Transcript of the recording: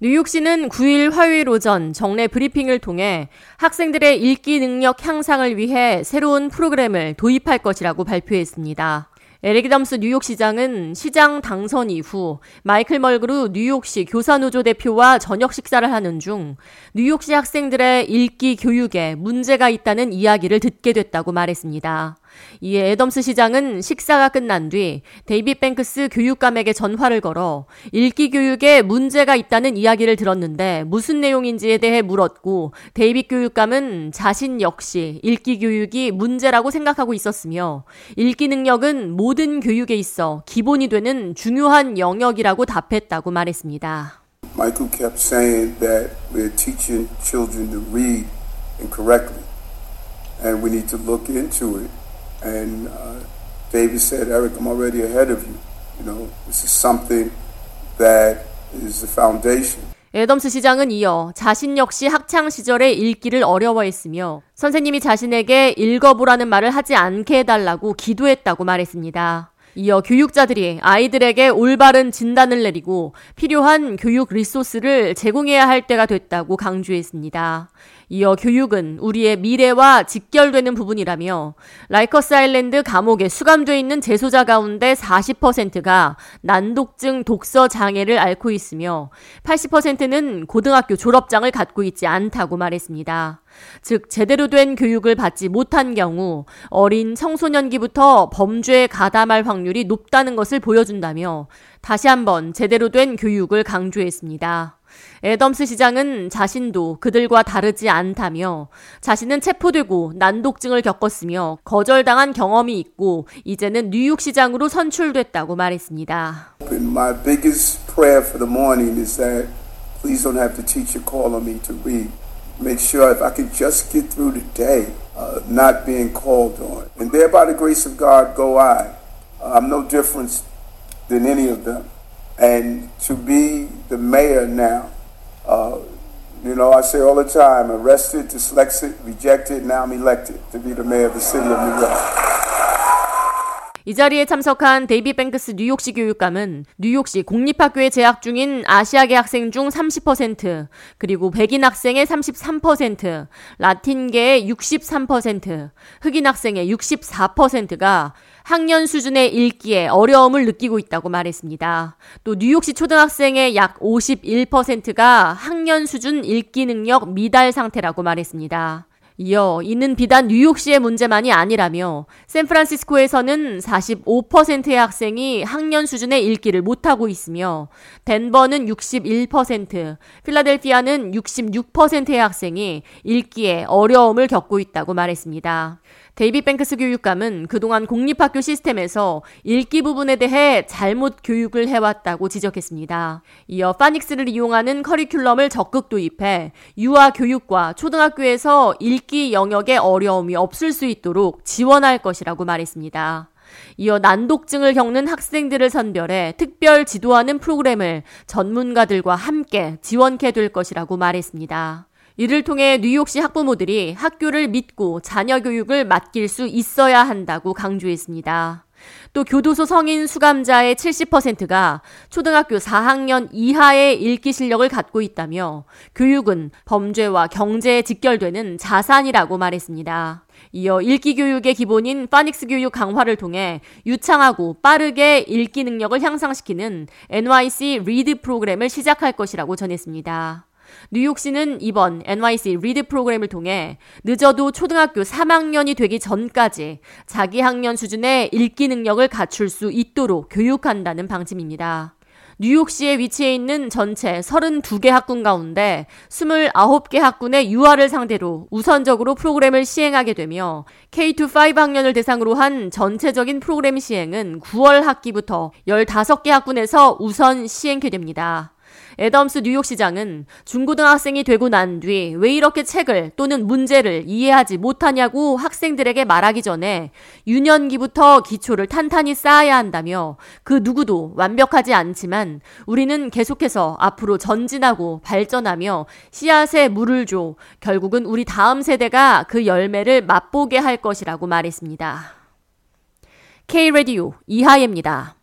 뉴욕시는 9일 화요일 오전 정례 브리핑을 통해 학생들의 읽기 능력 향상을 위해 새로운 프로그램을 도입할 것이라고 발표했습니다. 에릭 애덤스 뉴욕시장은 시장 당선 이후 마이클 멀그루 뉴욕시 교사노조 대표와 저녁 식사를 하는 중 뉴욕시 학생들의 읽기 교육에 문제가 있다는 이야기를 듣게 됐다고 말했습니다. 이에 애덤스 시장은 식사가 끝난 뒤 데이빗 뱅크스 교육감에게 전화를 걸어 읽기 교육에 문제가 있다는 이야기를 들었는데 무슨 내용인지에 대해 물었고 데이빗 교육감은 자신 역시 읽기 교육이 문제라고 생각하고 있었으며 읽기 능력은 모든 교육에 있어 기본이 되는 중요한 영역이라고 답했다고 말했습니다. Michael kept saying that we're teaching children to read incorrectly and we need to look into it. And uh, David said, Eric, I'm already ahead of you. You know, this is something that is the foundation. 애덤스 시장은 이어 자신 역시 학창 시절에 읽기를 어려워했으며 선생님이 자신에게 읽어보라는 말을 하지 않게 해달라고 기도했다고 말했습니다. 이어 교육자들이 아이들에게 올바른 진단을 내리고 필요한 교육 리소스를 제공해야 할 때가 됐다고 강조했습니다. 이어 교육은 우리의 미래와 직결되는 부분이라며 라이커스 아일랜드 감옥에 수감돼 있는 재소자 가운데 40%가 난독증 독서 장애를 앓고 있으며 80%는 고등학교 졸업장을 갖고 있지 않다고 말했습니다. 즉 제대로 된 교육을 받지 못한 경우 어린 청소년기부터 범죄에 가담할 확률이 높다는 것을 보여준다며 다시 한번 제대로 된 교육을 강조했습니다. 애덤스 시장은 자신도 그들과 다르지 않다며 자신은 체포되고 난독증을 겪었으며 거절당한 경험이 있고 이제는 뉴욕 시장으로 선출됐다고 말했습니다. My biggest prayer for the morning is that please don't have the teacher call on me to read. Make sure if I could just get through the day uh, not being called on. And there by the grace of God go I. Uh, I'm no different than any of them. And to be the mayor now Uh, you know, I say all the time, arrested, dyslexic, rejected, now I'm elected to be the mayor of the city of New York. 이 자리에 참석한 데이빗 뱅크스 뉴욕시 교육감은 뉴욕시 공립학교에 재학 중인 아시아계 학생 중 30%, 그리고 백인 학생의 33%, 라틴계의 63%, 흑인 학생의 64%가 학년 수준의 읽기에 어려움을 느끼고 있다고 말했습니다. 또 뉴욕시 초등학생의 약 51%가 학년 수준 읽기 능력 미달 상태라고 말했습니다. 이어 이는 비단 뉴욕시의 문제만이 아니라며 샌프란시스코에서는 45%의 학생이 학년 수준의 읽기를 못하고 있으며 덴버는 61%, 필라델피아는 66%의 학생이 읽기에 어려움을 겪고 있다고 말했습니다. 데이빗 뱅크스 교육감은 그동안 공립학교 시스템에서 읽기 부분에 대해 잘못 교육을 해왔다고 지적했습니다. 이어 phonics를 이용하는 커리큘럼을 적극 도입해 유아 교육과 초등학교에서 읽기 영역에 어려움이 없을 수 있도록 지원할 것이라고 말했습니다. 이어 난독증을 겪는 학생들을 선별해 특별 지도하는 프로그램을 전문가들과 함께 지원케 될 것이라고 말했습니다. 이를 통해 뉴욕시 학부모들이 학교를 믿고 자녀 교육을 맡길 수 있어야 한다고 강조했습니다. 또 교도소 성인 수감자의 70%가 초등학교 4학년 이하의 읽기 실력을 갖고 있다며 교육은 범죄와 경제에 직결되는 자산이라고 말했습니다. 이어 읽기 교육의 기본인 파닉스 교육 강화를 통해 유창하고 빠르게 읽기 능력을 향상시키는 NYC Read 프로그램을 시작할 것이라고 전했습니다. 뉴욕시는 이번 NYC Read 프로그램을 통해 늦어도 초등학교 3학년이 되기 전까지 자기 학년 수준의 읽기 능력을 갖출 수 있도록 교육한다는 방침입니다. 뉴욕시에 위치해 있는 전체 32개 학군 가운데 29개 학군의 유아를 상대로 우선적으로 프로그램을 시행하게 되며 K-5 학년을 대상으로 한 전체적인 프로그램 시행은 9월 학기부터 15개 학군에서 우선 시행게 됩니다. 애덤스 뉴욕시장은 중고등학생이 되고 난 뒤 왜 이렇게 책을 또는 문제를 이해하지 못하냐고 학생들에게 말하기 전에 유년기부터 기초를 탄탄히 쌓아야 한다며 그 누구도 완벽하지 않지만 우리는 계속해서 앞으로 전진하고 발전하며 씨앗에 물을 줘 결국은 우리 다음 세대가 그 열매를 맛보게 할 것이라고 말했습니다. K-Radio 이하예입니다.